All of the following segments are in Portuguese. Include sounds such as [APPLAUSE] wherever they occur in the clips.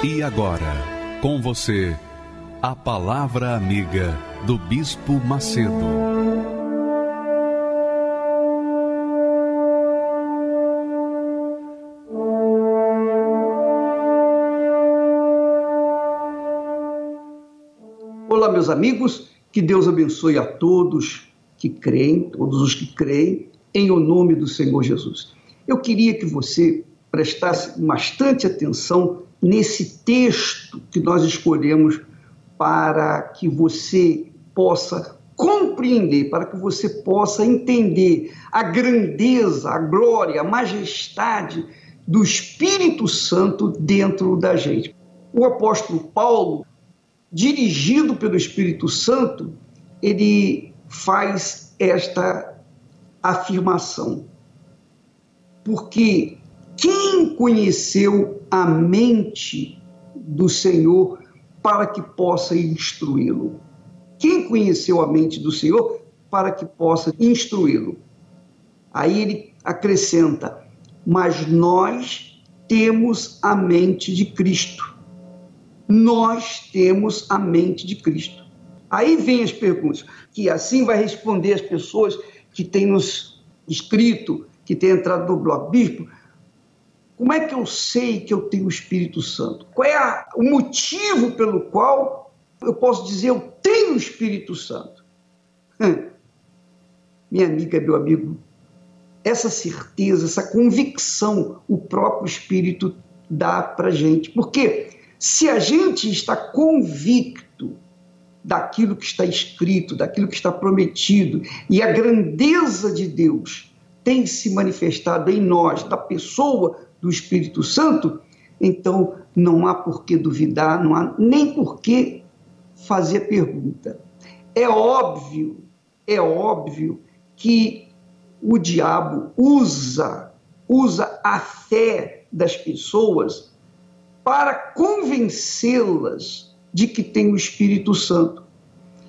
E agora, com você, a Palavra Amiga do Bispo Macedo. Olá, meus amigos, que Deus abençoe a todos que creem, todos os que creem, em o nome do Senhor Jesus. Eu queria que você prestasse bastante atenção nesse texto que nós escolhemos para que você possa compreender, para que você possa entender a grandeza, a glória, a majestade do Espírito Santo dentro da gente. O apóstolo Paulo, dirigido pelo Espírito Santo, ele faz esta afirmação. Porque quem conheceu a mente do Senhor para que possa instruí-lo? Quem conheceu a mente do Senhor para que possa instruí-lo? Aí ele acrescenta: Mas nós temos a mente de Cristo. Nós temos a mente de Cristo. Aí vem as perguntas, que assim vai responder as pessoas que têm nos escrito, que têm entrado no blog. Bispo, como é que eu sei que eu tenho o Espírito Santo? Qual é a, o motivo pelo qual eu posso dizer eu tenho o Espírito Santo? Minha amiga, meu amigo, essa certeza, essa convicção, o próprio Espírito dá para gente. Porque se a gente está convicto daquilo que está escrito, daquilo que está prometido, e a grandeza de Deus tem se manifestado em nós, da pessoa do Espírito Santo, então não há por que duvidar, não há nem por que fazer pergunta. É óbvio, é óbvio que o diabo usa, usa a fé das pessoas para convencê-las de que tem o Espírito Santo.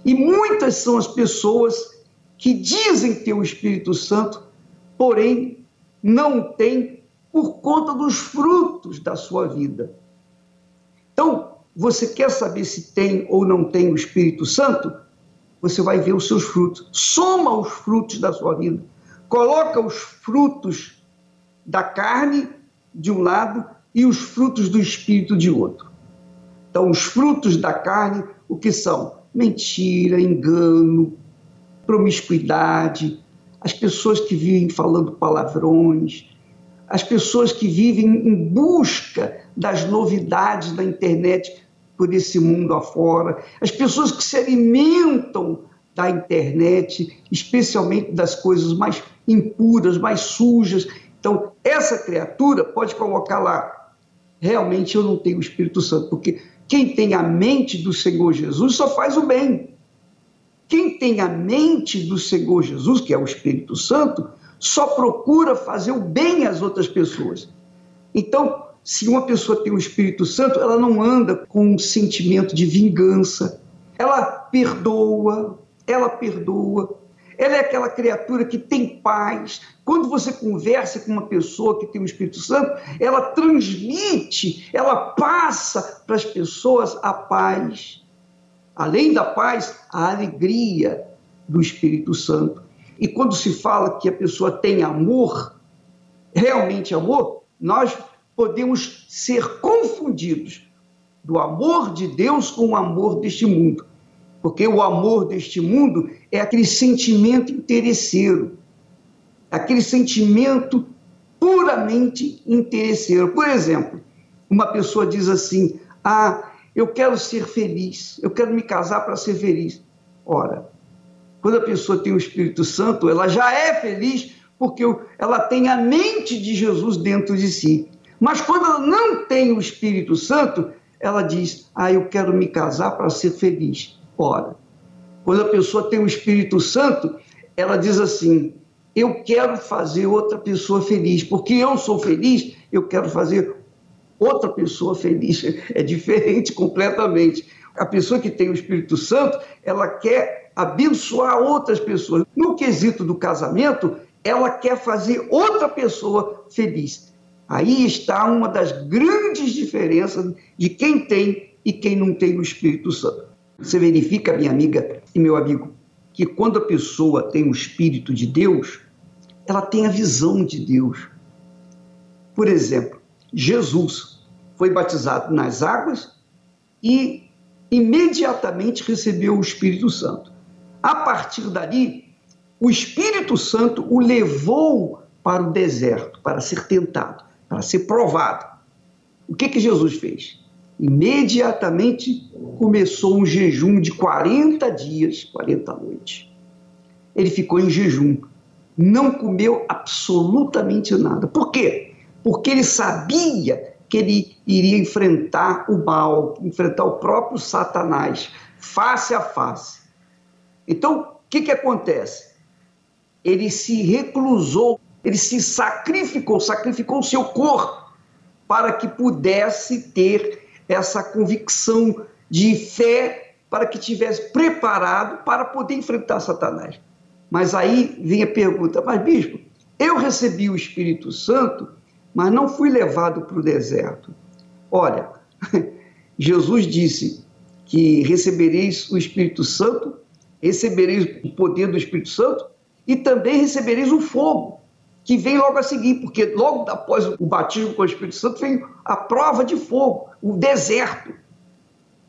E muitas são as pessoas que dizem ter o Espírito Santo, porém não têm por conta dos frutos da sua vida. Então, você quer saber se tem ou não tem o Espírito Santo? Você vai ver os seus frutos. Soma os frutos da sua vida. Coloca os frutos da carne de um lado e os frutos do Espírito de outro. Então, os frutos da carne, o que são? Mentira, engano, promiscuidade, as pessoas que vivem falando palavrões, as pessoas que vivem em busca das novidades da internet por esse mundo afora, as pessoas que se alimentam da internet, especialmente das coisas mais impuras, mais sujas. Então, essa criatura pode colocar lá, realmente eu não tenho o Espírito Santo, porque quem tem a mente do Senhor Jesus só faz o bem. Quem tem a mente do Senhor Jesus, que é o Espírito Santo, só procura fazer o bem às outras pessoas. Então, se uma pessoa tem o Espírito Santo, ela não anda com um sentimento de vingança. Ela perdoa, ela perdoa. Ela é aquela criatura que tem paz. Quando você conversa com uma pessoa que tem o Espírito Santo, ela transmite, ela passa para as pessoas a paz. Além da paz, a alegria do Espírito Santo. E quando se fala que a pessoa tem amor, realmente amor, nós podemos ser confundidos do amor de Deus com o amor deste mundo. Porque o amor deste mundo é aquele sentimento interesseiro, aquele sentimento puramente interesseiro. Por exemplo, uma pessoa diz assim: Ah, eu quero ser feliz, eu quero me casar para ser feliz. Ora, quando a pessoa tem o Espírito Santo, ela já é feliz porque ela tem a mente de Jesus dentro de si. Mas quando ela não tem o Espírito Santo, ela diz: Ah, eu quero me casar para ser feliz. Ora, quando a pessoa tem o Espírito Santo, ela diz assim: Eu quero fazer outra pessoa feliz, porque eu sou feliz, eu quero fazer outra pessoa feliz. [LAUGHS] É diferente completamente. A pessoa que tem o Espírito Santo, ela quer abençoar outras pessoas. No quesito do casamento, ela quer fazer outra pessoa feliz. Aí está uma das grandes diferenças de quem tem e quem não tem o Espírito Santo. Você verifica, minha amiga e meu amigo, que quando a pessoa tem o Espírito de Deus, ela tem a visão de Deus. Por exemplo, Jesus foi batizado nas águas e imediatamente recebeu o Espírito Santo. A partir dali, o Espírito Santo o levou para o deserto, para ser tentado, para ser provado. O que, que Jesus fez? Imediatamente começou um jejum de 40 dias, 40 noites. Ele ficou em jejum, não comeu absolutamente nada. Por quê? Porque ele sabia que ele iria enfrentar o mal, enfrentar o próprio Satanás, face a face. Então, o que, que acontece? Ele se reclusou, ele se sacrificou, sacrificou o seu corpo para que pudesse ter essa convicção de fé, para que tivesse preparado para poder enfrentar Satanás. Mas aí vem a pergunta: mas bispo, eu recebi o Espírito Santo, mas não fui levado para o deserto. Olha, [LAUGHS] Jesus disse que recebereis o Espírito Santo, recebereis o poder do Espírito Santo e também recebereis o fogo, que vem logo a seguir, porque logo após o batismo com o Espírito Santo vem a prova de fogo, o deserto.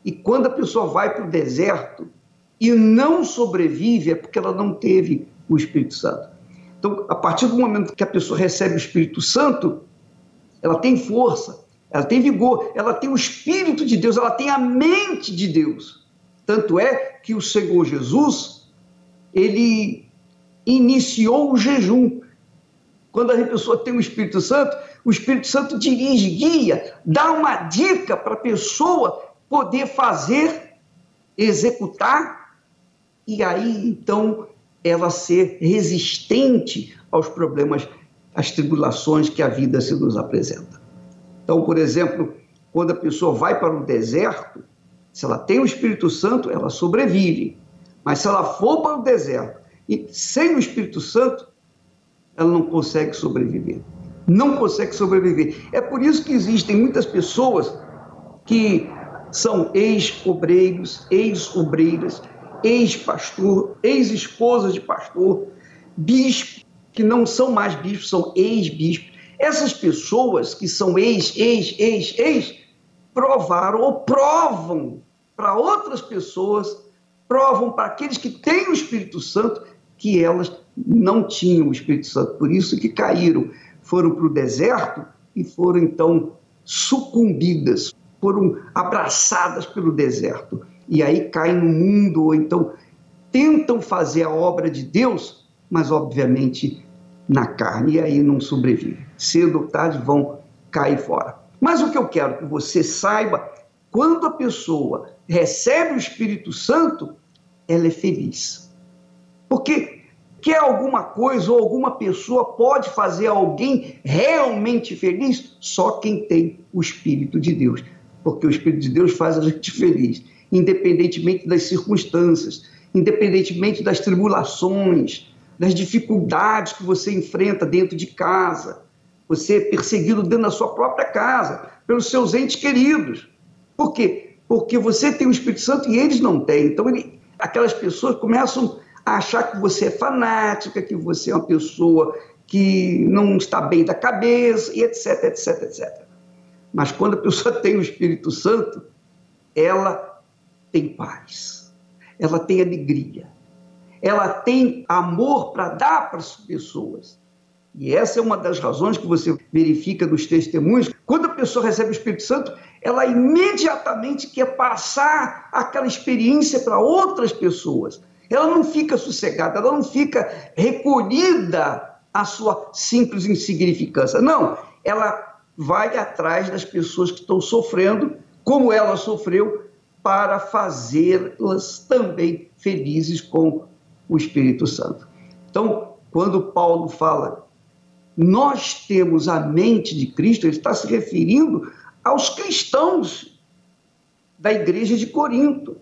E quando a pessoa vai para o deserto e não sobrevive, é porque ela não teve o Espírito Santo. Então, a partir do momento que a pessoa recebe o Espírito Santo, ela tem força, ela tem vigor, ela tem o Espírito de Deus, ela tem a mente de Deus. Tanto é que o Senhor Jesus, ele iniciou o jejum. Quando a pessoa tem o Espírito Santo, o Espírito Santo dirige, guia, dá uma dica para a pessoa poder fazer, executar, e aí então ela ser resistente aos problemas, às tribulações que a vida se nos apresenta. Então, por exemplo, quando a pessoa vai para o deserto, se ela tem o Espírito Santo, ela sobrevive. Mas se ela for para o deserto e sem o Espírito Santo, ela não consegue sobreviver. Não consegue sobreviver. É por isso que existem muitas pessoas que são ex-obreiros, ex-obreiras, ex-pastor, ex-esposas de pastor, bispos, que não são mais bispos, são ex-bispos, essas pessoas que são ex, ex, ex, ex, provaram ou provam para outras pessoas, provam para aqueles que têm o Espírito Santo que elas não tinham o Espírito Santo. Por isso que caíram, foram para o deserto e foram então sucumbidas, foram abraçadas pelo deserto. E aí caem no mundo, ou então tentam fazer a obra de Deus, mas obviamente na carne, e aí não sobrevive. Cedo ou tarde vão cair fora. Mas o que eu quero que você saiba, quando a pessoa recebe o Espírito Santo, ela é feliz. Porque quer alguma coisa ou alguma pessoa pode fazer alguém realmente feliz? Só quem tem o Espírito de Deus. Porque o Espírito de Deus faz a gente feliz, independentemente das circunstâncias, independentemente das tribulações, das dificuldades que você enfrenta dentro de casa, você é perseguido dentro da sua própria casa, pelos seus entes queridos. Por quê? Porque você tem o Espírito Santo e eles não têm. Então, ele, aquelas pessoas começam a achar que você é fanática, que você é uma pessoa que não está bem da cabeça, e etc, etc, etc. Mas quando a pessoa [LAUGHS] tem o Espírito Santo, ela tem paz, ela tem alegria, ela tem amor para dar para as pessoas. E essa é uma das razões que você verifica nos testemunhos. Quando a pessoa recebe o Espírito Santo, ela imediatamente quer passar aquela experiência para outras pessoas. Ela não fica sossegada, ela não fica recolhida à sua simples insignificância. Não, ela vai atrás das pessoas que estão sofrendo, como ela sofreu, para fazê-las também felizes com o Espírito Santo. Então, quando Paulo fala, nós temos a mente de Cristo, ele está se referindo aos cristãos da igreja de Corinto.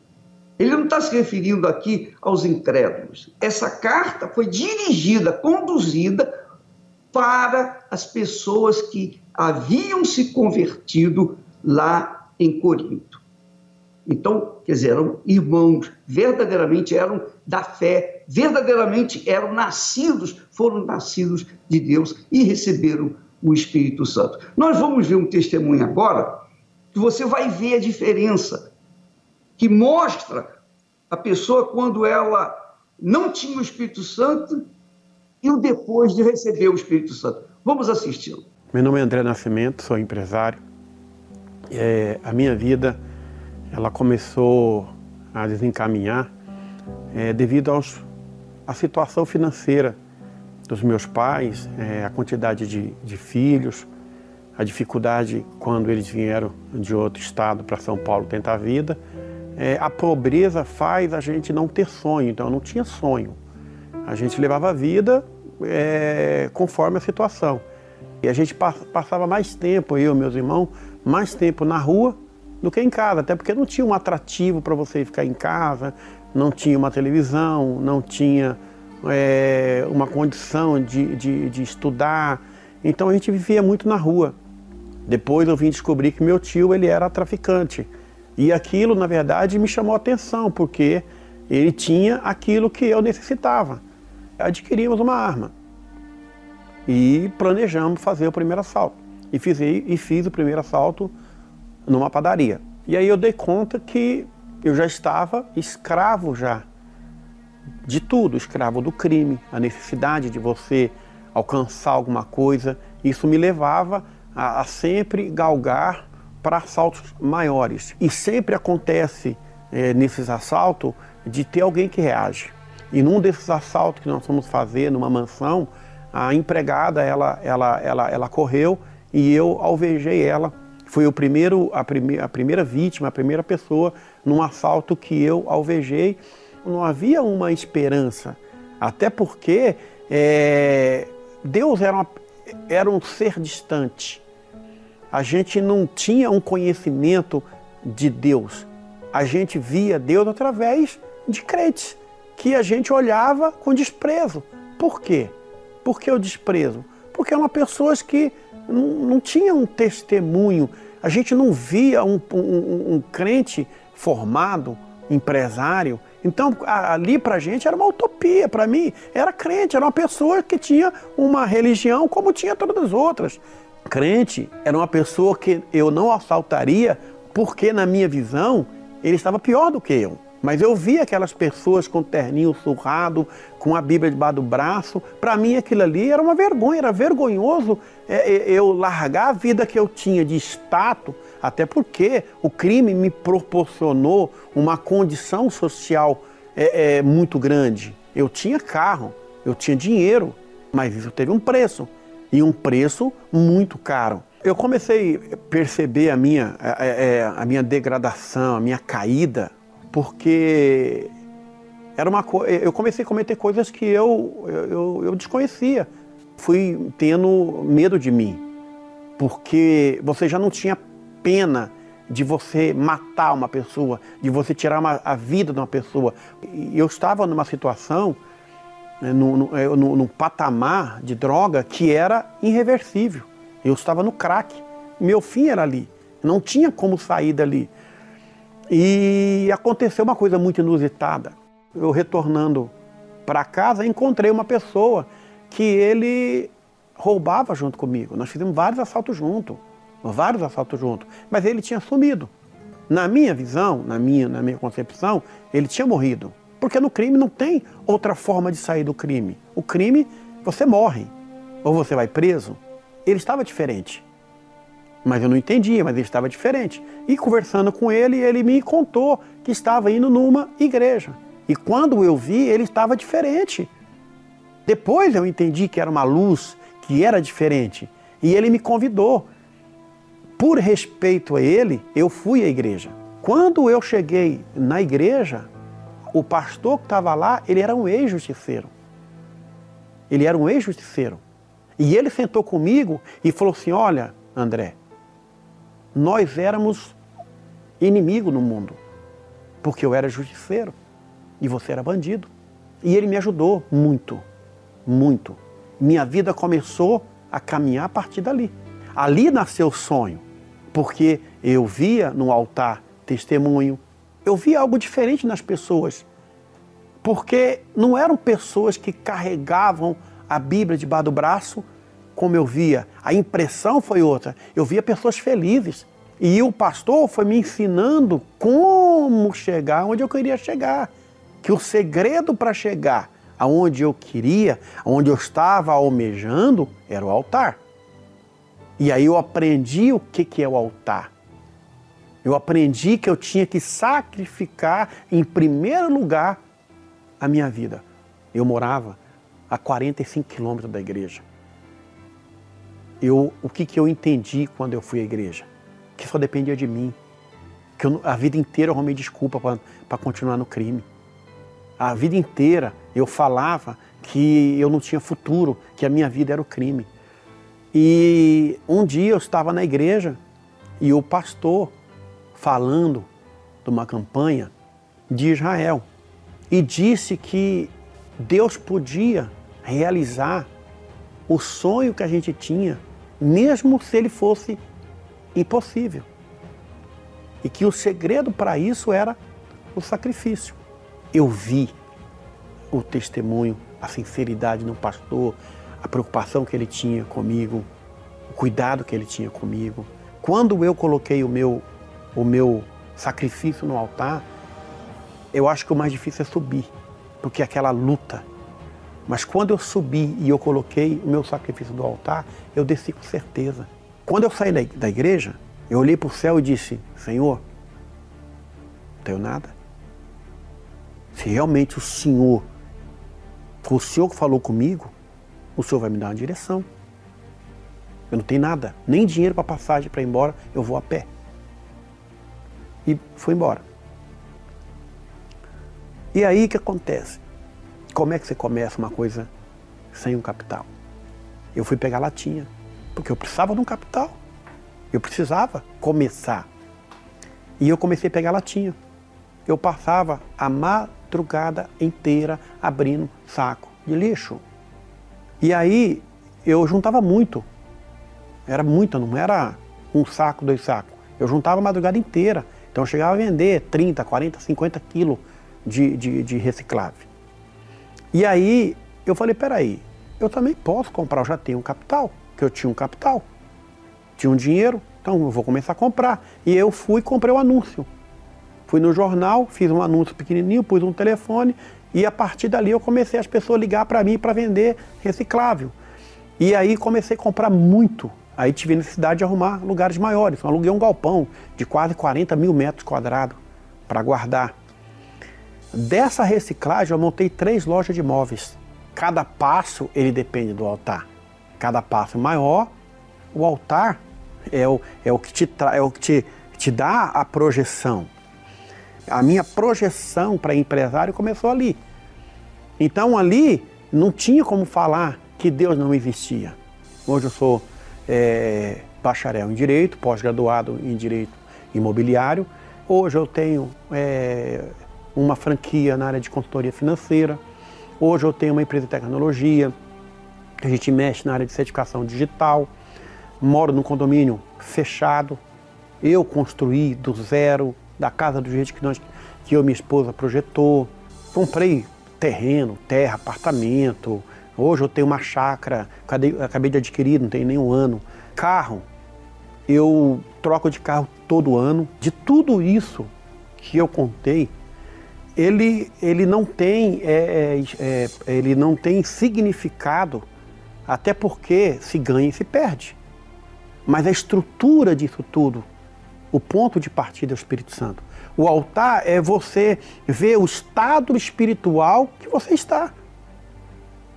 Ele não está se referindo aqui aos incrédulos. Essa carta foi dirigida, conduzida para as pessoas que haviam se convertido lá em Corinto. Então, quer dizer, eram irmãos, verdadeiramente eram da fé, verdadeiramente eram nascidos, foram nascidos de Deus e receberam o Espírito Santo. Nós vamos ver um testemunho agora que você vai ver a diferença, que mostra a pessoa quando ela não tinha o Espírito Santo e o depois de receber o Espírito Santo. Vamos assisti-lo. Meu nome é André Nascimento, sou empresário. É, a minha vida ela começou a desencaminhar é, devido aos, à situação financeira dos meus pais, é, a quantidade de, de filhos, a dificuldade quando eles vieram de outro estado para São Paulo tentar a vida. É, a pobreza faz a gente não ter sonho, então eu não tinha sonho. A gente levava a vida é, conforme a situação. E a gente passava mais tempo, eu e meus irmãos, mais tempo na rua do que em casa, até porque não tinha um atrativo para você ficar em casa, não tinha uma televisão, não tinha é, uma condição de, de, de estudar. Então a gente vivia muito na rua. Depois eu vim descobrir que meu tio ele era traficante. E aquilo, na verdade, me chamou a atenção, porque ele tinha aquilo que eu necessitava. Adquirimos uma arma e planejamos fazer o primeiro assalto. E fiz, e fiz o primeiro assalto numa padaria. E aí eu dei conta que eu já estava escravo já de tudo, escravo do crime, a necessidade de você alcançar alguma coisa. Isso me levava a, a sempre galgar para assaltos maiores. E sempre acontece é, nesses assaltos de ter alguém que reage. E num desses assaltos que nós fomos fazer numa mansão, a empregada ela, ela, ela, ela correu e eu alvejei ela. Foi o primeiro, a, prime, a primeira vítima, a primeira pessoa num assalto que eu alvejei não havia uma esperança. Até porque é, Deus era, uma, era um ser distante. A gente não tinha um conhecimento de Deus. A gente via Deus através de crentes, que a gente olhava com desprezo. Por quê? Por que o desprezo? Porque eram pessoas que não, não tinham um testemunho. A gente não via um, um, um crente formado, empresário, então, ali para a gente era uma utopia, para mim era crente, era uma pessoa que tinha uma religião como tinha todas as outras. Crente era uma pessoa que eu não assaltaria porque, na minha visão, ele estava pior do que eu. Mas eu vi aquelas pessoas com terninho surrado, com a Bíblia debaixo do braço. Para mim, aquilo ali era uma vergonha, era vergonhoso é, é, eu largar a vida que eu tinha de status até porque o crime me proporcionou uma condição social é, é, muito grande. Eu tinha carro, eu tinha dinheiro, mas isso teve um preço e um preço muito caro. Eu comecei a perceber a minha, a, a minha degradação, a minha caída, porque era uma eu comecei a cometer coisas que eu, eu, eu desconhecia. Fui tendo medo de mim, porque você já não tinha pena de você matar uma pessoa, de você tirar uma, a vida de uma pessoa. Eu estava numa situação, né, num, num patamar de droga que era irreversível. Eu estava no crack. Meu fim era ali. Não tinha como sair dali. E aconteceu uma coisa muito inusitada. Eu retornando para casa, encontrei uma pessoa que ele roubava junto comigo. Nós fizemos vários assaltos juntos vários assaltos juntos, mas ele tinha sumido. Na minha visão, na minha, na minha concepção, ele tinha morrido. Porque no crime não tem outra forma de sair do crime. O crime, você morre ou você vai preso. Ele estava diferente. Mas eu não entendia, mas ele estava diferente. E conversando com ele, ele me contou que estava indo numa igreja. E quando eu vi, ele estava diferente. Depois eu entendi que era uma luz que era diferente. E ele me convidou por respeito a ele, eu fui à igreja. Quando eu cheguei na igreja, o pastor que estava lá, ele era um ex-justiceiro. Ele era um ex-justiceiro. E ele sentou comigo e falou assim: Olha, André, nós éramos inimigo no mundo, porque eu era justiceiro e você era bandido. E ele me ajudou muito, muito. Minha vida começou a caminhar a partir dali. Ali nasceu o sonho, porque eu via no altar testemunho, eu via algo diferente nas pessoas, porque não eram pessoas que carregavam a Bíblia debaixo do braço, como eu via. A impressão foi outra. Eu via pessoas felizes. E o pastor foi me ensinando como chegar onde eu queria chegar. Que o segredo para chegar aonde eu queria, aonde eu estava almejando, era o altar. E aí eu aprendi o que, que é o altar. Eu aprendi que eu tinha que sacrificar em primeiro lugar a minha vida. Eu morava a 45 quilômetros da igreja. Eu, o que, que eu entendi quando eu fui à igreja? Que só dependia de mim. Que eu, a vida inteira eu arrumei desculpa para continuar no crime. A vida inteira eu falava que eu não tinha futuro, que a minha vida era o crime. E um dia eu estava na igreja e o pastor falando de uma campanha de Israel e disse que Deus podia realizar o sonho que a gente tinha, mesmo se ele fosse impossível. E que o segredo para isso era o sacrifício. Eu vi o testemunho, a sinceridade no pastor, a preocupação que ele tinha comigo, o cuidado que ele tinha comigo. Quando eu coloquei o meu o meu sacrifício no altar, eu acho que o mais difícil é subir, porque é aquela luta. Mas quando eu subi e eu coloquei o meu sacrifício no altar, eu desci com certeza. Quando eu saí da igreja, eu olhei para o céu e disse: Senhor, não tenho nada. Se realmente o Senhor, o Senhor que falou comigo, o Senhor vai me dar uma direção. Eu não tenho nada, nem dinheiro para passagem para ir embora, eu vou a pé e foi embora. E aí o que acontece? Como é que você começa uma coisa sem um capital? Eu fui pegar latinha, porque eu precisava de um capital. Eu precisava começar. E eu comecei a pegar latinha. Eu passava a madrugada inteira abrindo saco de lixo. E aí eu juntava muito. Era muito, não era um saco, dois sacos. Eu juntava a madrugada inteira. Então eu chegava a vender 30, 40, 50 quilos de, de, de reciclável. E aí eu falei, peraí, eu também posso comprar, eu já tenho um capital, que eu tinha um capital, tinha um dinheiro, então eu vou começar a comprar. E eu fui e comprei o um anúncio. Fui no jornal, fiz um anúncio pequenininho, pus um telefone e a partir dali eu comecei as pessoas ligar para mim para vender reciclável. E aí comecei a comprar muito Aí tive necessidade de arrumar lugares maiores. Eu aluguei um galpão de quase 40 mil metros quadrados para guardar. Dessa reciclagem eu montei três lojas de móveis. Cada passo ele depende do altar. Cada passo maior, o altar é o, é o que, te, é o que te, te dá a projeção. A minha projeção para empresário começou ali. Então ali não tinha como falar que Deus não existia. Hoje eu sou é, bacharel em Direito, pós-graduado em Direito Imobiliário. Hoje eu tenho é, uma franquia na área de consultoria financeira. Hoje eu tenho uma empresa de tecnologia. A gente mexe na área de certificação digital. Moro num condomínio fechado. Eu construí do zero, da casa do jeito que, nós, que eu e minha esposa projetou. Comprei terreno, terra, apartamento, Hoje eu tenho uma chácara, acabei de adquirir, não tem nenhum ano. Carro, eu troco de carro todo ano. De tudo isso que eu contei, ele, ele não tem é, é, é, ele não tem significado, até porque se ganha e se perde. Mas a estrutura disso tudo, o ponto de partida é o Espírito Santo. O altar é você ver o estado espiritual que você está.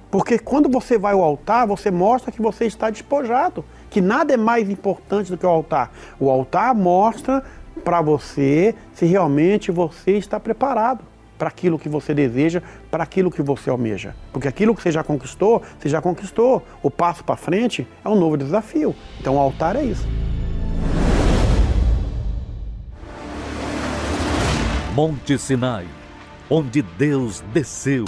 Porque quando você vai ao altar, você mostra que você está despojado, que nada é mais importante do que o altar. O altar mostra para você se realmente você está preparado para aquilo que você deseja, para aquilo que você almeja. Porque aquilo que você já conquistou, você já conquistou. O passo para frente é um novo desafio. Então o altar é isso. Monte Sinai, onde Deus desceu.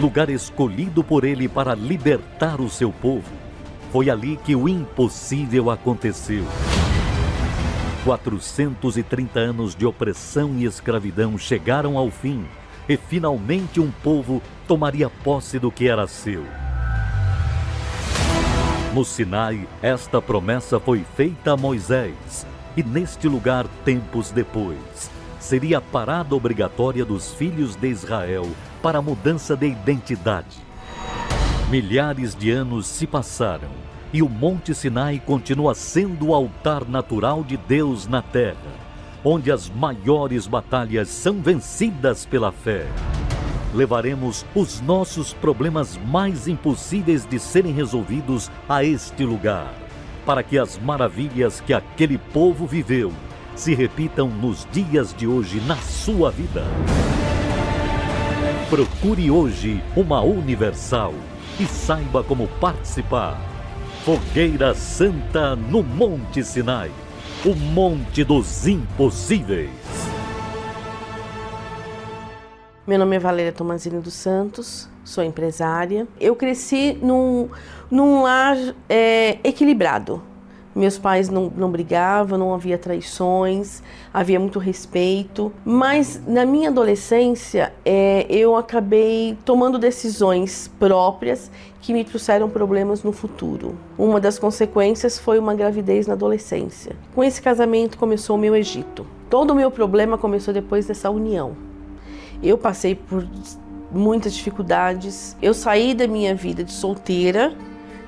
Lugar escolhido por ele para libertar o seu povo. Foi ali que o impossível aconteceu. 430 anos de opressão e escravidão chegaram ao fim e finalmente um povo tomaria posse do que era seu. No Sinai, esta promessa foi feita a Moisés, e neste lugar, tempos depois, seria a parada obrigatória dos filhos de Israel para a mudança de identidade. Milhares de anos se passaram e o Monte Sinai continua sendo o altar natural de Deus na terra, onde as maiores batalhas são vencidas pela fé. Levaremos os nossos problemas mais impossíveis de serem resolvidos a este lugar para que as maravilhas que aquele povo viveu se repitam nos dias de hoje na sua vida. Procure hoje uma Universal e saiba como participar. Fogueira Santa no Monte Sinai o Monte dos Impossíveis. Meu nome é Valéria Tomazini dos Santos, sou empresária. Eu cresci num, num lar é, equilibrado. Meus pais não, não brigavam, não havia traições, havia muito respeito. Mas na minha adolescência, é, eu acabei tomando decisões próprias que me trouxeram problemas no futuro. Uma das consequências foi uma gravidez na adolescência. Com esse casamento começou o meu Egito. Todo o meu problema começou depois dessa união. Eu passei por muitas dificuldades. Eu saí da minha vida de solteira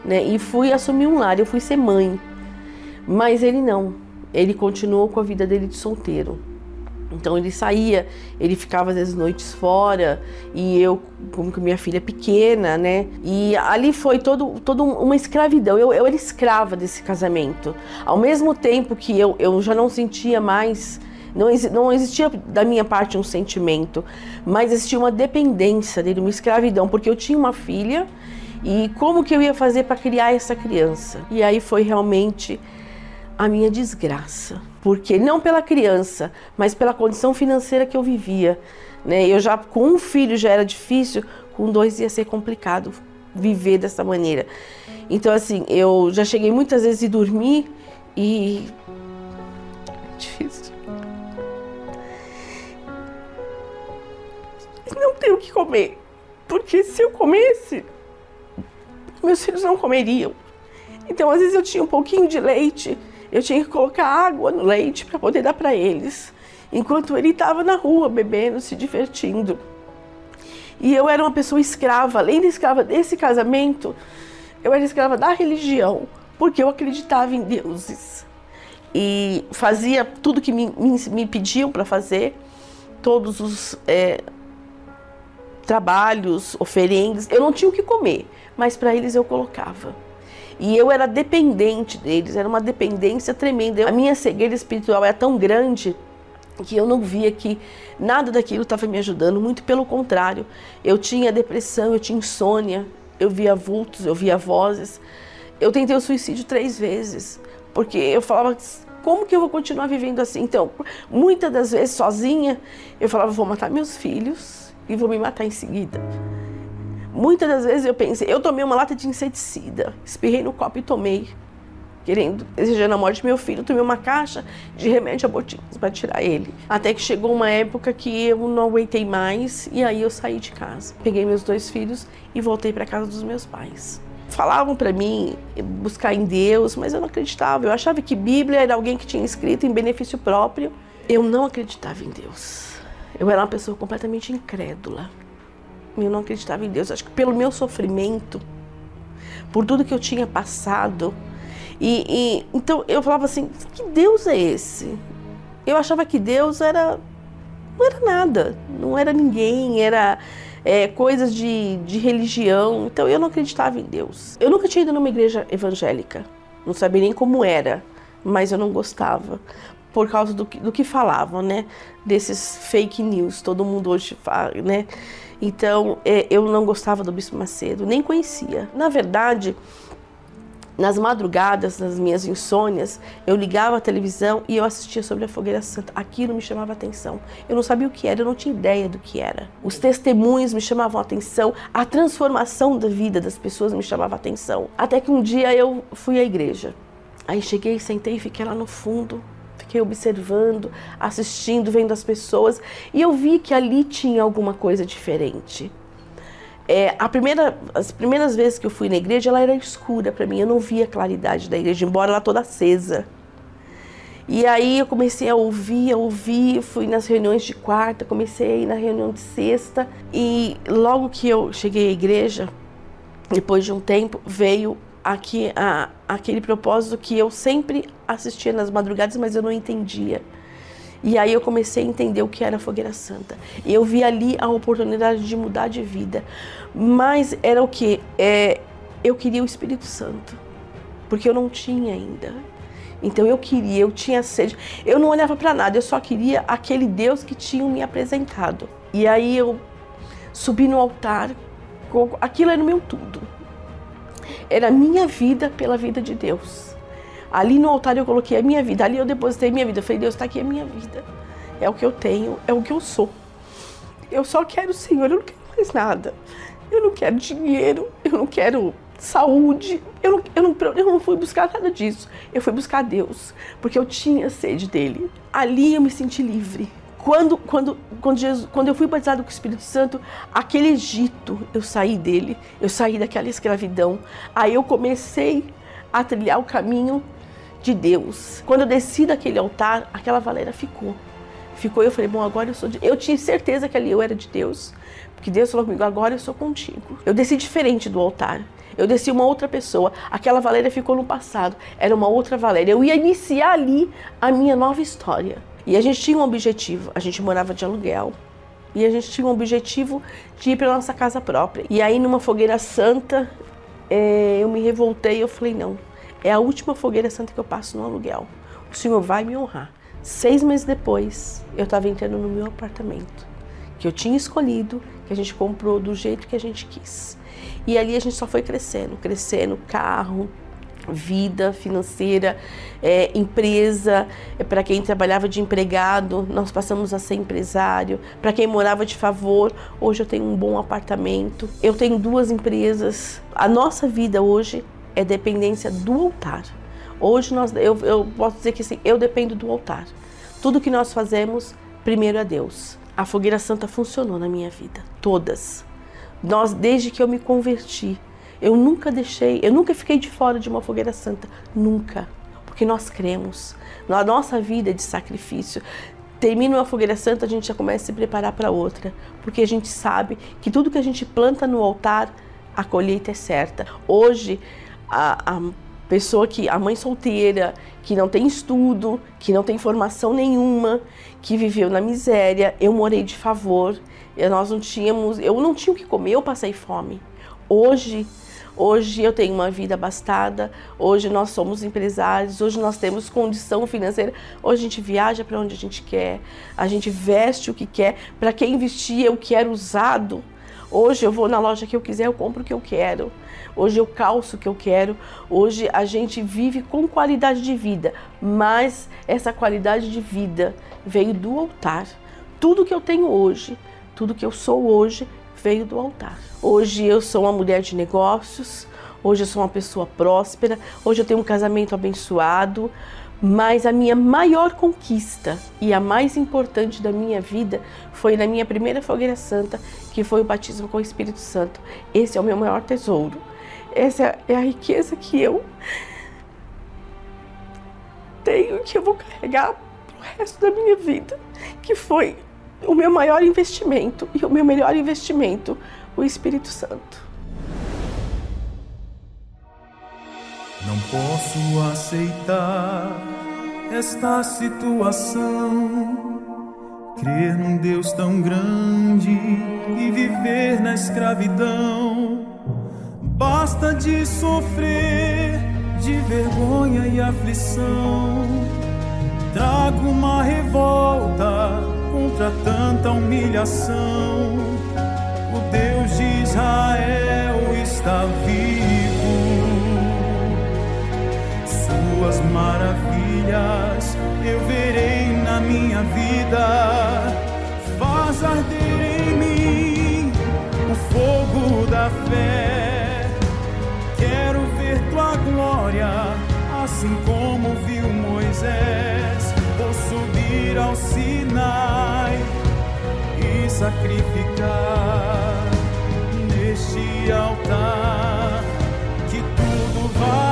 né, e fui assumir um lar, eu fui ser mãe. Mas ele não, ele continuou com a vida dele de solteiro. Então ele saía, ele ficava às vezes noites fora e eu, como que minha filha pequena, né? E ali foi todo, todo uma escravidão. Eu, eu era escrava desse casamento. Ao mesmo tempo que eu, eu já não sentia mais não, não existia da minha parte um sentimento, mas existia uma dependência dele, uma escravidão, porque eu tinha uma filha e como que eu ia fazer para criar essa criança? E aí foi realmente a minha desgraça, porque não pela criança, mas pela condição financeira que eu vivia. Né? Eu já com um filho já era difícil, com dois ia ser complicado viver dessa maneira. Então assim, eu já cheguei muitas vezes a dormir e difícil. não tenho o que comer. Porque se eu comesse, meus filhos não comeriam. Então, às vezes eu tinha um pouquinho de leite, eu tinha que colocar água no leite para poder dar para eles, enquanto ele estava na rua bebendo, se divertindo. E eu era uma pessoa escrava, além de escrava desse casamento, eu era escrava da religião, porque eu acreditava em deuses. E fazia tudo que me, me, me pediam para fazer, todos os. É, trabalhos, oferendas. Eu não tinha o que comer, mas para eles eu colocava. E eu era dependente deles, era uma dependência tremenda. A minha cegueira espiritual era tão grande que eu não via que nada daquilo estava me ajudando, muito pelo contrário. Eu tinha depressão, eu tinha insônia, eu via vultos, eu via vozes. Eu tentei o suicídio três vezes, porque eu falava, como que eu vou continuar vivendo assim? Então, muitas das vezes sozinha, eu falava, vou matar meus filhos, e vou me matar em seguida. Muitas das vezes eu pensei, eu tomei uma lata de inseticida, espirrei no copo e tomei, querendo, desejando a morte do meu filho, tomei uma caixa de remédio abortivos para tirar ele. Até que chegou uma época que eu não aguentei mais e aí eu saí de casa. Peguei meus dois filhos e voltei para casa dos meus pais. Falavam para mim buscar em Deus, mas eu não acreditava. Eu achava que Bíblia era alguém que tinha escrito em benefício próprio. Eu não acreditava em Deus. Eu era uma pessoa completamente incrédula. Eu não acreditava em Deus. Acho que pelo meu sofrimento, por tudo que eu tinha passado. E, e, então eu falava assim: que Deus é esse? Eu achava que Deus era não era nada, não era ninguém, era é, coisas de, de religião. Então eu não acreditava em Deus. Eu nunca tinha ido numa igreja evangélica, não sabia nem como era, mas eu não gostava por causa do que, do que falavam, né? Desses fake news, todo mundo hoje fala, né? Então é, eu não gostava do Bispo Macedo, nem conhecia. Na verdade, nas madrugadas, nas minhas insônias, eu ligava a televisão e eu assistia sobre a fogueira santa. Aquilo me chamava atenção. Eu não sabia o que era, eu não tinha ideia do que era. Os testemunhos me chamavam atenção, a transformação da vida das pessoas me chamava atenção. Até que um dia eu fui à igreja. Aí cheguei, sentei e fiquei lá no fundo, fiquei observando, assistindo, vendo as pessoas e eu vi que ali tinha alguma coisa diferente. É, a primeira, as primeiras vezes que eu fui na igreja, ela era escura para mim, eu não via a claridade da igreja, embora ela toda acesa. E aí eu comecei a ouvir, a ouvir, fui nas reuniões de quarta, comecei a ir na reunião de sexta e logo que eu cheguei à igreja, depois de um tempo, veio aqui a, aquele propósito que eu sempre assistia nas madrugadas, mas eu não entendia. E aí eu comecei a entender o que era a fogueira santa. E eu vi ali a oportunidade de mudar de vida. Mas era o que? É, eu queria o Espírito Santo, porque eu não tinha ainda. Então eu queria, eu tinha sede. Eu não olhava para nada, eu só queria aquele Deus que tinham me apresentado. E aí eu subi no altar, aquilo era o meu tudo. Era a minha vida pela vida de Deus. Ali no altar eu coloquei a minha vida, ali eu depositei minha vida. Eu falei, Deus, está aqui a minha vida. É o que eu tenho, é o que eu sou. Eu só quero o Senhor, eu não quero mais nada. Eu não quero dinheiro, eu não quero saúde. Eu não, eu, não, eu não fui buscar nada disso. Eu fui buscar Deus, porque eu tinha sede dele. Ali eu me senti livre. Quando, quando, quando, Jesus, quando eu fui batizado com o Espírito Santo, aquele Egito, eu saí dele, eu saí daquela escravidão. Aí eu comecei a trilhar o caminho de Deus. Quando eu desci daquele altar, aquela valera ficou. Ficou e eu falei, bom, agora eu sou de... Eu tinha certeza que ali eu era de Deus. Porque Deus falou comigo, agora eu sou contigo. Eu desci diferente do altar. Eu desci uma outra pessoa. Aquela Valéria ficou no passado. Era uma outra Valéria. Eu ia iniciar ali a minha nova história. E a gente tinha um objetivo. A gente morava de aluguel. E a gente tinha um objetivo de ir para nossa casa própria. E aí, numa fogueira santa, é, eu me revoltei. Eu falei: não, é a última fogueira santa que eu passo no aluguel. O Senhor vai me honrar. Seis meses depois, eu estava entrando no meu apartamento, que eu tinha escolhido, que a gente comprou do jeito que a gente quis. E ali a gente só foi crescendo, crescendo, carro, vida financeira, é, empresa, é, para quem trabalhava de empregado, nós passamos a ser empresário, para quem morava de favor, hoje eu tenho um bom apartamento, eu tenho duas empresas. A nossa vida hoje é dependência do altar. Hoje nós, eu, eu posso dizer que assim, eu dependo do altar. Tudo que nós fazemos, primeiro é Deus. A fogueira santa funcionou na minha vida, todas. Nós, desde que eu me converti, eu nunca deixei, eu nunca fiquei de fora de uma fogueira santa, nunca, porque nós cremos. Na nossa vida de sacrifício, termina uma fogueira santa, a gente já começa a se preparar para outra, porque a gente sabe que tudo que a gente planta no altar, a colheita é certa. Hoje a, a pessoa que a mãe solteira, que não tem estudo, que não tem formação nenhuma, que viveu na miséria, eu morei de favor, nós não tínhamos, eu não tinha o que comer, eu passei fome. Hoje, hoje eu tenho uma vida abastada, hoje nós somos empresários, hoje nós temos condição financeira, hoje a gente viaja para onde a gente quer, a gente veste o que quer, para quem vestir eu quero usado. Hoje eu vou na loja que eu quiser, eu compro o que eu quero. Hoje eu calço o que eu quero. Hoje a gente vive com qualidade de vida, mas essa qualidade de vida veio do altar. Tudo que eu tenho hoje, tudo que eu sou hoje, veio do altar. Hoje eu sou uma mulher de negócios, hoje eu sou uma pessoa próspera, hoje eu tenho um casamento abençoado, mas a minha maior conquista e a mais importante da minha vida foi na minha primeira fogueira santa, que foi o batismo com o Espírito Santo. Esse é o meu maior tesouro. Essa é a riqueza que eu tenho, que eu vou carregar pro resto da minha vida, que foi o meu maior investimento e o meu melhor investimento, o Espírito Santo. Não posso aceitar esta situação Crer num Deus tão grande e viver na escravidão. Basta de sofrer, de vergonha e aflição. Trago uma revolta contra tanta humilhação. O Deus de Israel está vivo. Suas maravilhas eu verei na minha vida. Faz arder em mim o fogo da fé. Quero ver tua glória, assim como viu Moisés. Subir ao Sinai e sacrificar neste altar que tudo vai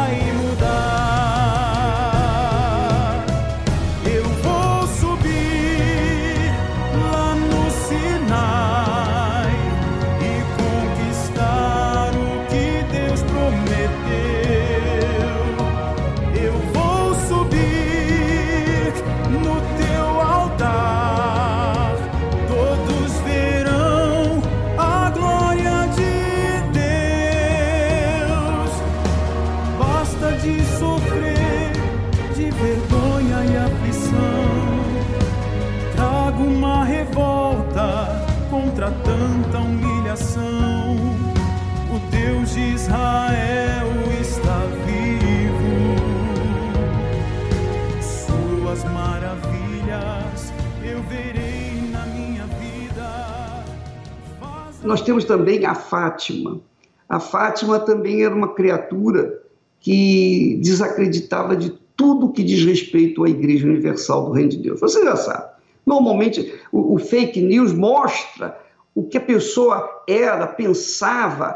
Nós temos também a Fátima. A Fátima também era uma criatura que desacreditava de tudo que diz respeito à Igreja Universal do Reino de Deus. Você já sabe. Normalmente, o, o fake news mostra o que a pessoa era, pensava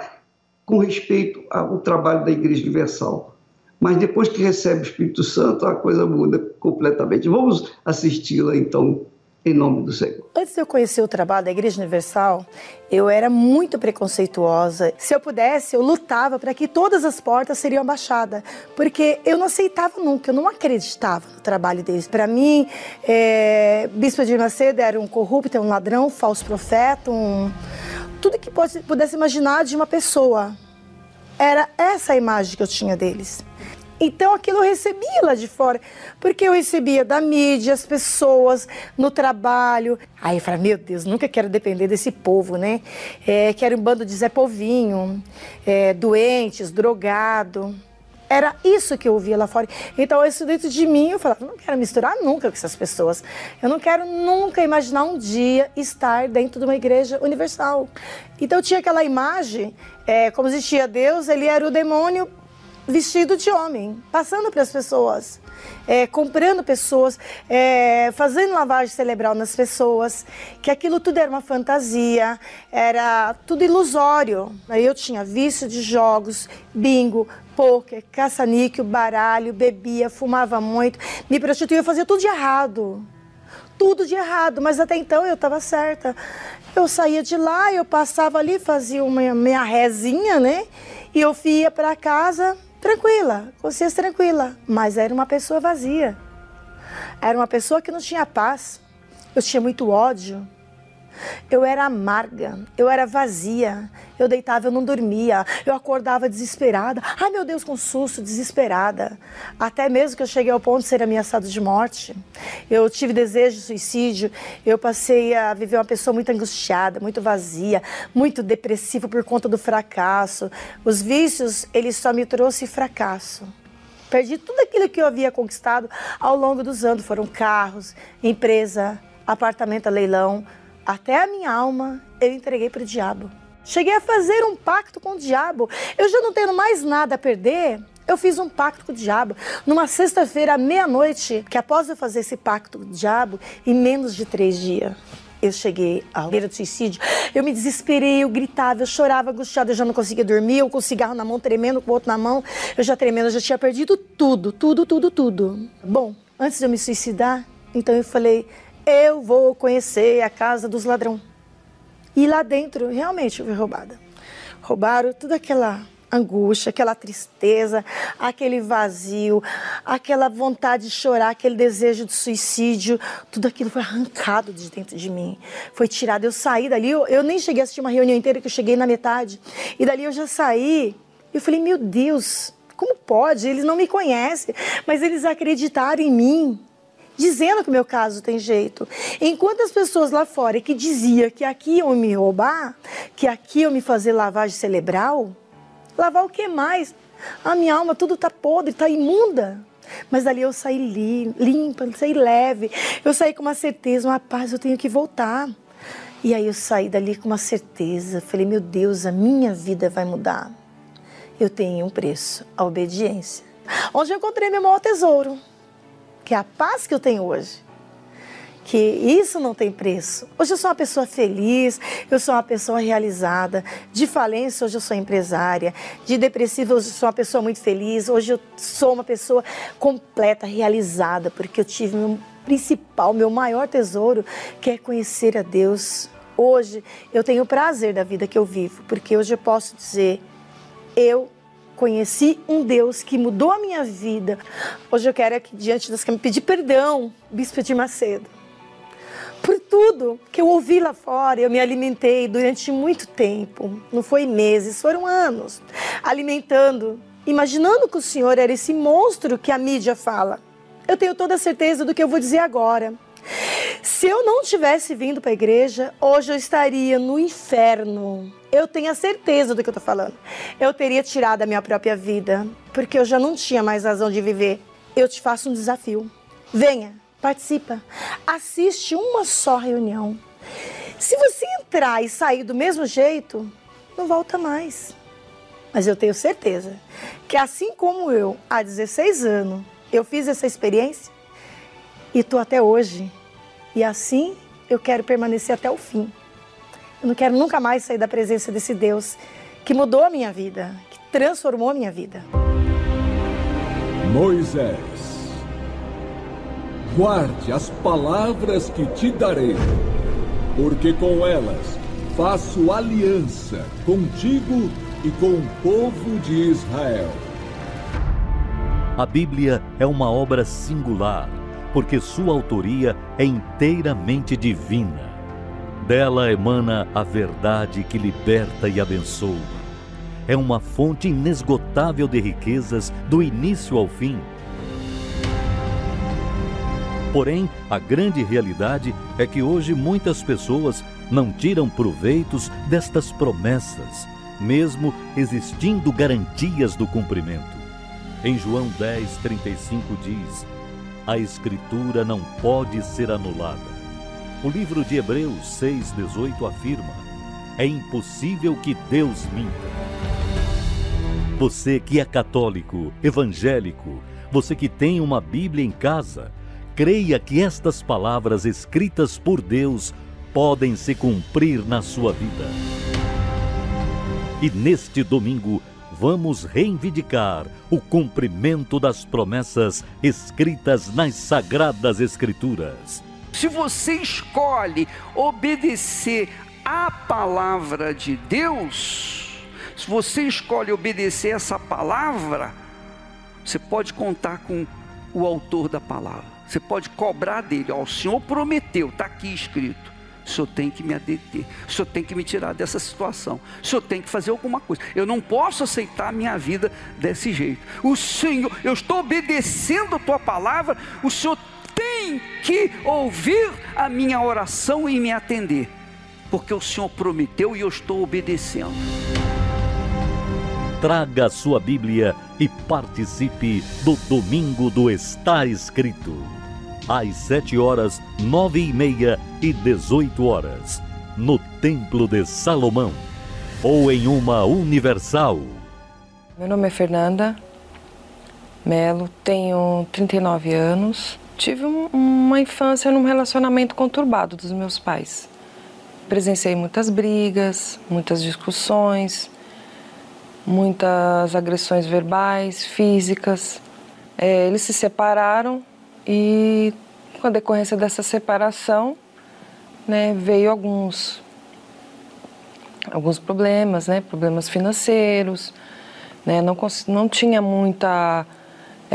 com respeito ao trabalho da Igreja Universal. Mas depois que recebe o Espírito Santo, a coisa muda completamente. Vamos assisti-la, então, em nome do Senhor. Antes de eu conhecer o trabalho da Igreja Universal, eu era muito preconceituosa. Se eu pudesse, eu lutava para que todas as portas seriam abaixadas, porque eu não aceitava nunca, eu não acreditava no trabalho deles. Para mim, é, Bispo de Macedo era um corrupto, um ladrão, um falso profeta, um... tudo que pudesse imaginar de uma pessoa. Era essa a imagem que eu tinha deles. Então aquilo eu recebia lá de fora, porque eu recebia da mídia, as pessoas, no trabalho. Aí eu falei, meu Deus, nunca quero depender desse povo, né? É, que era um bando de Zé Povinho, é, doentes, drogado. Era isso que eu ouvia lá fora. Então, isso dentro de mim, eu falava, não quero misturar nunca com essas pessoas. Eu não quero nunca imaginar um dia estar dentro de uma igreja universal. Então, eu tinha aquela imagem, é, como existia Deus, ele era o demônio vestido de homem, passando para as pessoas, é, comprando pessoas, é, fazendo lavagem cerebral nas pessoas, que aquilo tudo era uma fantasia, era tudo ilusório. Eu tinha vício de jogos, bingo, pôquer, caça-níquel, baralho, bebia, fumava muito, me prostituía, fazia tudo de errado. Tudo de errado, mas até então eu estava certa. Eu saía de lá, eu passava ali, fazia uma minha rezinha, né? E eu ia para casa, tranquila, consciência tranquila, mas era uma pessoa vazia. Era uma pessoa que não tinha paz. Eu tinha muito ódio. Eu era amarga, eu era vazia, eu deitava, eu não dormia, eu acordava desesperada. Ai meu Deus, com susto, desesperada. Até mesmo que eu cheguei ao ponto de ser ameaçada de morte. Eu tive desejo de suicídio, eu passei a viver uma pessoa muito angustiada, muito vazia, muito depressiva por conta do fracasso. Os vícios, eles só me trouxe fracasso. Perdi tudo aquilo que eu havia conquistado ao longo dos anos. Foram carros, empresa, apartamento a leilão, até a minha alma eu entreguei para o diabo. Cheguei a fazer um pacto com o diabo. Eu já não tenho mais nada a perder. Eu fiz um pacto com o diabo numa sexta-feira à meia-noite, que após eu fazer esse pacto com o diabo, em menos de três dias, eu cheguei à beira do suicídio. Eu me desesperei, eu gritava, eu chorava angustiada, eu já não conseguia dormir, eu com o cigarro na mão, tremendo, com o outro na mão, eu já tremendo, eu já tinha perdido tudo, tudo, tudo, tudo. Bom, antes de eu me suicidar, então eu falei, eu vou conhecer a casa dos ladrões. E lá dentro, realmente, foi roubada. Roubaram toda aquela angústia, aquela tristeza, aquele vazio, aquela vontade de chorar, aquele desejo de suicídio, tudo aquilo foi arrancado de dentro de mim. Foi tirado. Eu saí dali, eu, eu nem cheguei a assistir uma reunião inteira, que eu cheguei na metade. E dali eu já saí. Eu falei, meu Deus, como pode? Eles não me conhecem, mas eles acreditaram em mim dizendo que o meu caso tem jeito. Enquanto as pessoas lá fora que dizia que aqui iam me roubar, que aqui iam me fazer lavagem cerebral, lavar o que mais? A minha alma tudo tá podre, tá imunda. Mas dali eu saí limpa, saí leve. Eu saí com uma certeza, uma paz, eu tenho que voltar. E aí eu saí dali com uma certeza. Falei, meu Deus, a minha vida vai mudar. Eu tenho um preço, a obediência. Onde eu encontrei meu maior tesouro que é a paz que eu tenho hoje. Que isso não tem preço. Hoje eu sou uma pessoa feliz, eu sou uma pessoa realizada. De falência, hoje eu sou empresária. De depressiva, hoje eu sou uma pessoa muito feliz. Hoje eu sou uma pessoa completa, realizada, porque eu tive meu principal, meu maior tesouro, que é conhecer a Deus. Hoje eu tenho o prazer da vida que eu vivo, porque hoje eu posso dizer: eu conheci um Deus que mudou a minha vida. Hoje eu quero aqui diante das câmeras pedir perdão, Bispo de Macedo, por tudo que eu ouvi lá fora. Eu me alimentei durante muito tempo, não foi meses, foram anos, alimentando, imaginando que o Senhor era esse monstro que a mídia fala. Eu tenho toda a certeza do que eu vou dizer agora. Se eu não tivesse vindo para a igreja, hoje eu estaria no inferno eu tenho a certeza do que eu estou falando. Eu teria tirado a minha própria vida, porque eu já não tinha mais razão de viver. Eu te faço um desafio. Venha, participa. Assiste uma só reunião. Se você entrar e sair do mesmo jeito, não volta mais. Mas eu tenho certeza que assim como eu, há 16 anos, eu fiz essa experiência e estou até hoje. E assim eu quero permanecer até o fim. Eu não quero nunca mais sair da presença desse Deus que mudou a minha vida, que transformou a minha vida. Moisés, guarde as palavras que te darei, porque com elas faço aliança contigo e com o povo de Israel. A Bíblia é uma obra singular, porque sua autoria é inteiramente divina dela emana a verdade que liberta e abençoa. É uma fonte inesgotável de riquezas do início ao fim. Porém, a grande realidade é que hoje muitas pessoas não tiram proveitos destas promessas, mesmo existindo garantias do cumprimento. Em João 10:35 diz: A escritura não pode ser anulada o livro de Hebreus 6,18 afirma: É impossível que Deus minta. Você que é católico, evangélico, você que tem uma Bíblia em casa, creia que estas palavras escritas por Deus podem se cumprir na sua vida. E neste domingo, vamos reivindicar o cumprimento das promessas escritas nas Sagradas Escrituras. Se você escolhe obedecer à palavra de Deus, se você escolhe obedecer essa palavra, você pode contar com o autor da palavra. Você pode cobrar dele. Ó, o Senhor prometeu, está aqui escrito. O Senhor tem que me adeter. O Senhor tem que me tirar dessa situação. O Senhor tem que fazer alguma coisa. Eu não posso aceitar a minha vida desse jeito. O Senhor, eu estou obedecendo a tua palavra. O Senhor tem que ouvir a minha oração e me atender, porque o Senhor prometeu e eu estou obedecendo. Traga a sua Bíblia e participe do Domingo do Está Escrito. Às sete horas, nove e meia e dezoito horas, no Templo de Salomão, ou em uma Universal. Meu nome é Fernanda Melo, tenho 39 anos Tive uma infância num relacionamento conturbado dos meus pais. Presenciei muitas brigas, muitas discussões, muitas agressões verbais, físicas. É, eles se separaram e, com a decorrência dessa separação, né, veio alguns alguns problemas, né, problemas financeiros, né? Não, não tinha muita.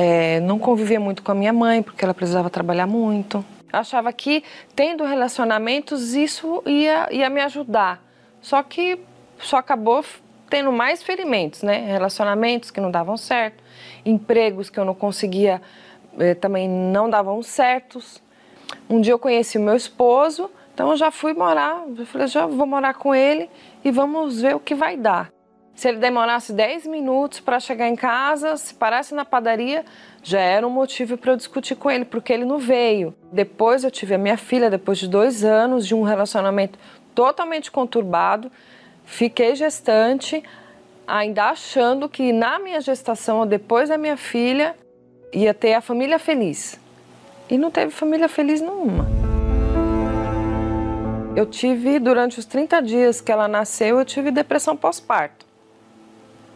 É, não convivia muito com a minha mãe, porque ela precisava trabalhar muito. Achava que tendo relacionamentos isso ia, ia me ajudar. Só que só acabou tendo mais ferimentos, né? Relacionamentos que não davam certo, empregos que eu não conseguia, eh, também não davam certos. Um dia eu conheci o meu esposo, então eu já fui morar, eu falei, já vou morar com ele e vamos ver o que vai dar. Se ele demorasse 10 minutos para chegar em casa, se parasse na padaria, já era um motivo para eu discutir com ele, porque ele não veio. Depois eu tive a minha filha, depois de dois anos de um relacionamento totalmente conturbado, fiquei gestante, ainda achando que na minha gestação ou depois da minha filha ia ter a família feliz. E não teve família feliz nenhuma. Eu tive, durante os 30 dias que ela nasceu, eu tive depressão pós-parto.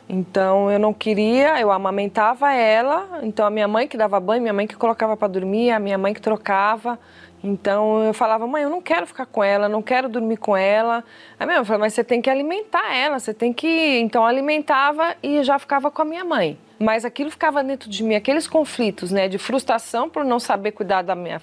Então eu não queria, eu amamentava ela, então a minha mãe que dava banho, minha mãe que colocava para dormir, a minha mãe que trocava. Então eu falava, mãe, eu não quero ficar com ela, não quero dormir com ela. Aí minha mãe falou, mas você tem que alimentar ela, você tem que. Então alimentava e já ficava com a minha mãe. Mas aquilo ficava dentro de mim, aqueles conflitos, né, de frustração por não saber cuidar da minha,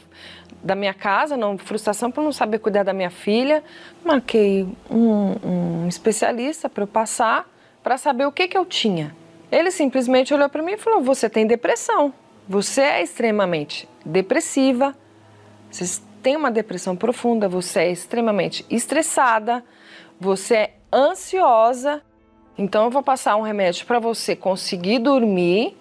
da minha casa, não, frustração por não saber cuidar da minha filha. Marquei um, um especialista para eu passar para saber o que, que eu tinha. Ele simplesmente olhou para mim e falou: Você tem depressão. Você é extremamente depressiva. Você tem uma depressão profunda. Você é extremamente estressada. Você é ansiosa. Então, eu vou passar um remédio para você conseguir dormir,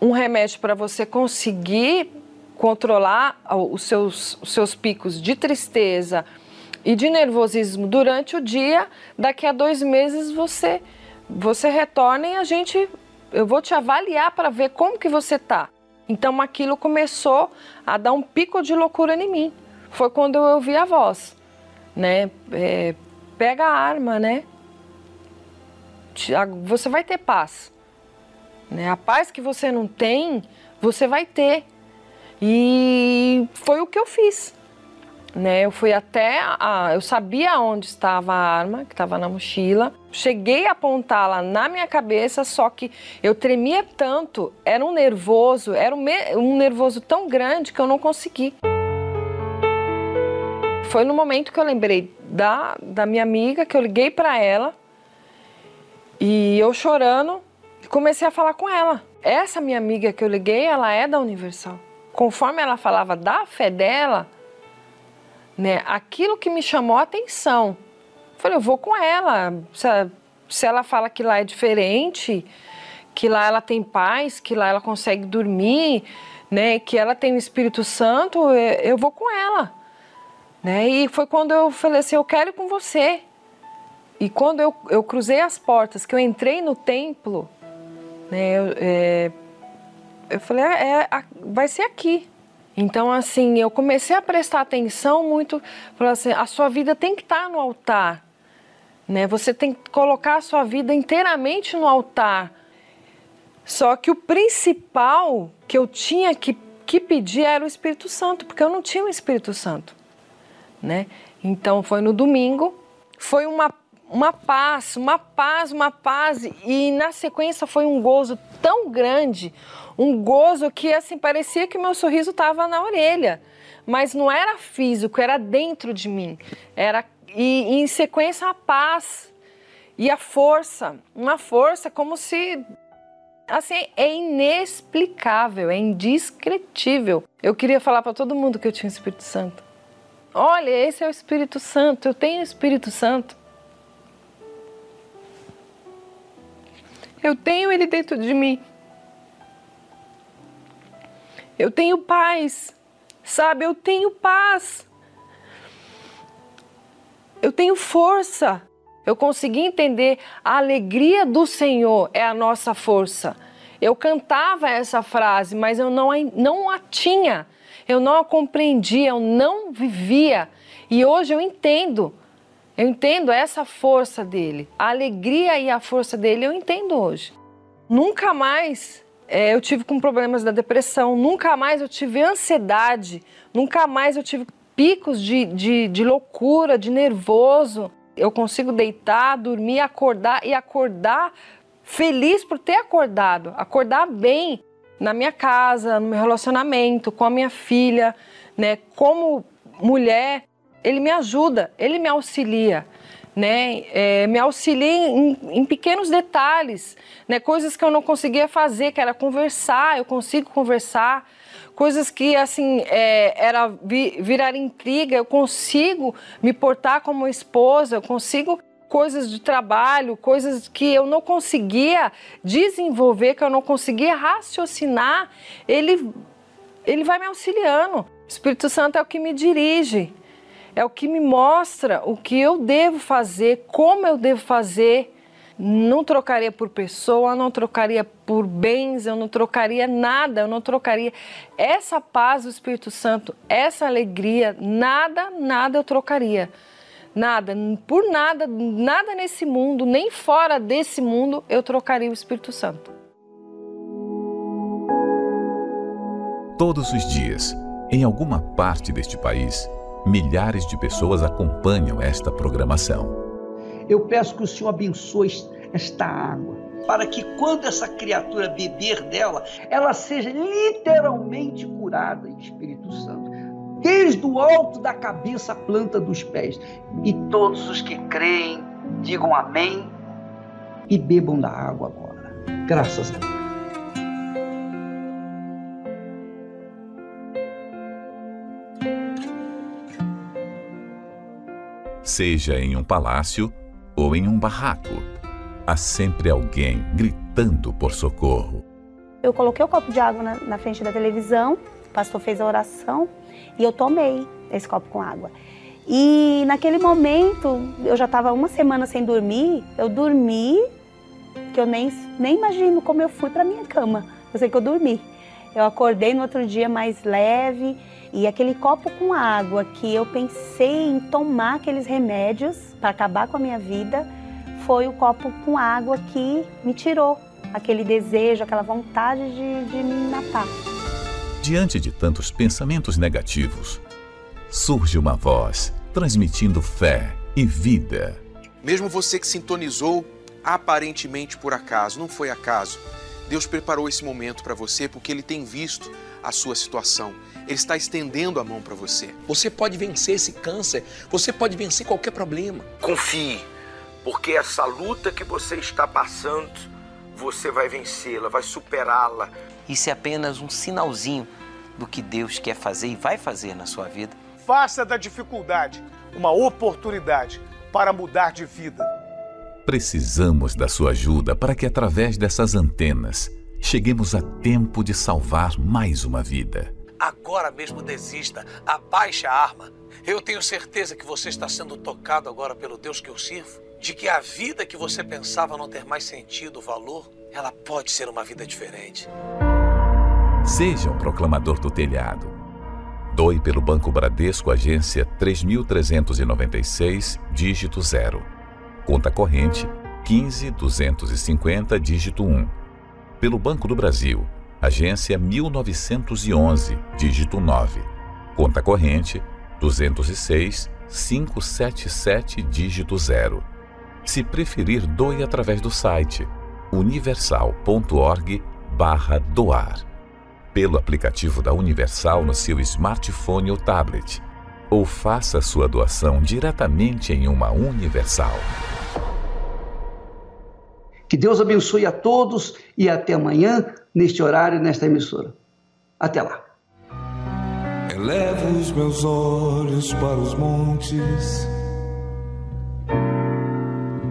um remédio para você conseguir controlar os seus, os seus picos de tristeza, e de nervosismo durante o dia, daqui a dois meses você você retorna e a gente eu vou te avaliar para ver como que você tá. Então aquilo começou a dar um pico de loucura em mim. Foi quando eu ouvi a voz, né? É, pega a arma, né? Você vai ter paz. Né? A paz que você não tem, você vai ter. E foi o que eu fiz né? Eu fui até a, eu sabia onde estava a arma que estava na mochila. Cheguei a apontá-la na minha cabeça, só que eu tremia tanto, era um nervoso, era um, um nervoso tão grande que eu não consegui. Foi no momento que eu lembrei da, da minha amiga, que eu liguei para ela e eu chorando comecei a falar com ela. Essa minha amiga que eu liguei, ela é da Universal. Conforme ela falava da fé dela, né? Aquilo que me chamou a atenção. Falei, eu vou com ela. Se, ela fala que lá é diferente, que lá ela tem paz, que lá ela consegue dormir, né? Que ela tem o Espírito Santo, eu vou com ela. Né? E foi quando eu falei assim, eu quero ir com você. E quando eu, eu cruzei as portas, que eu entrei no templo, né? Eu, é, eu falei, é, é, vai ser aqui. Então, assim, eu comecei a prestar atenção muito, assim, a sua vida tem que estar no altar, né? Você tem que colocar a sua vida inteiramente no altar. Só que o principal que eu tinha que, que pedir era o Espírito Santo, porque eu não tinha o Espírito Santo, né? Então, foi no domingo, foi uma uma paz, uma paz, uma paz, e na sequência foi um gozo tão grande, um gozo que assim parecia que meu sorriso estava na orelha, mas não era físico, era dentro de mim. Era e, e em sequência a paz e a força, uma força como se assim é inexplicável, é indescritível. Eu queria falar para todo mundo que eu tinha o Espírito Santo. Olha, esse é o Espírito Santo, eu tenho o Espírito Santo. Eu tenho ele dentro de mim. Eu tenho paz, sabe? Eu tenho paz. Eu tenho força. Eu consegui entender a alegria do Senhor é a nossa força. Eu cantava essa frase, mas eu não, não a tinha, eu não a compreendia, eu não vivia. E hoje eu entendo, eu entendo essa força dele, a alegria e a força dele, eu entendo hoje. Nunca mais é, eu tive com problemas da depressão, nunca mais eu tive ansiedade, nunca mais eu tive picos de, de, de loucura, de nervoso. Eu consigo deitar, dormir, acordar e acordar feliz por ter acordado, acordar bem na minha casa, no meu relacionamento, com a minha filha, né? Como mulher, ele me ajuda, ele me auxilia. Né, é, me auxilia em, em, pequenos detalhes, né, coisas que eu não conseguia fazer, que era conversar, eu consigo conversar, coisas que assim é, era vi, virar intriga, eu consigo me portar como esposa, eu consigo coisas de trabalho, coisas que eu não conseguia desenvolver, que eu não conseguia raciocinar, ele, ele vai me auxiliando. O Espírito Santo é o que me dirige, é o que me mostra o que eu devo fazer, como eu devo fazer. Não trocaria por pessoa, não trocaria por bens, eu não trocaria nada, eu não trocaria. Essa paz do Espírito Santo, essa alegria, nada, nada eu trocaria. Nada, por nada, nada nesse mundo, nem fora desse mundo, eu trocaria o Espírito Santo. Todos os dias, em alguma parte deste país, milhares de pessoas acompanham esta programação. Eu peço que o Senhor abençoe esta água, para que quando essa criatura beber dela, ela seja literalmente curada em Espírito Santo desde o alto da cabeça à planta dos pés. E todos os que creem, digam amém e bebam da água agora. Graças a Deus. Seja em um palácio ou em um barraco, há sempre alguém gritando por socorro. Eu coloquei o copo de água na, na frente da televisão, o pastor fez a oração e eu tomei esse copo com água. E naquele momento, eu já estava uma semana sem dormir, eu dormi, que eu nem, nem imagino como eu fui para minha cama. Eu sei que eu dormi. Eu acordei no outro dia mais leve e aquele copo com água que eu pensei em tomar aqueles remédios para acabar com a minha vida, foi o copo com água que me tirou aquele desejo, aquela vontade de, de me matar. Diante de tantos pensamentos negativos, surge uma voz transmitindo fé e vida. Mesmo você que sintonizou aparentemente por acaso, não foi acaso. Deus preparou esse momento para você porque Ele tem visto a sua situação. Ele está estendendo a mão para você. Você pode vencer esse câncer, você pode vencer qualquer problema. Confie, porque essa luta que você está passando, você vai vencê-la, vai superá-la. Isso é apenas um sinalzinho do que Deus quer fazer e vai fazer na sua vida. Faça da dificuldade uma oportunidade para mudar de vida. Precisamos da sua ajuda para que, através dessas antenas, cheguemos a tempo de salvar mais uma vida. Agora mesmo desista, abaixe a arma. Eu tenho certeza que você está sendo tocado agora pelo Deus que eu sirvo, de que a vida que você pensava não ter mais sentido, valor, ela pode ser uma vida diferente. Seja um proclamador do telhado. Doe pelo Banco Bradesco, agência 3396, dígito 0. Conta corrente 15250, dígito 1. Pelo Banco do Brasil, agência 1911, dígito 9. Conta corrente 206 577, dígito 0. Se preferir, doe através do site universal.org/doar pelo aplicativo da Universal no seu smartphone ou tablet. Ou faça sua doação diretamente em uma Universal. Que Deus abençoe a todos e até amanhã, neste horário, nesta emissora. Até lá. Elevo os meus olhos para os montes,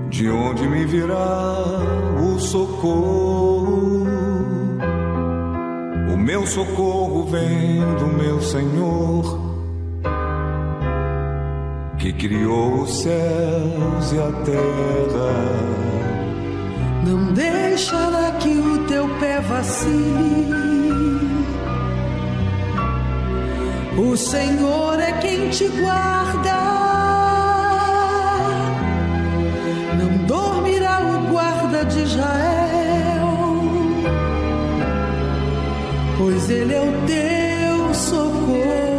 de onde me virá o socorro o meu socorro vem do meu Senhor, que criou os céus e a terra. Não deixará que pé vacile. O Senhor é quem te guarda. Não dormirá o guarda de Israel pois Ele é o teu socorro.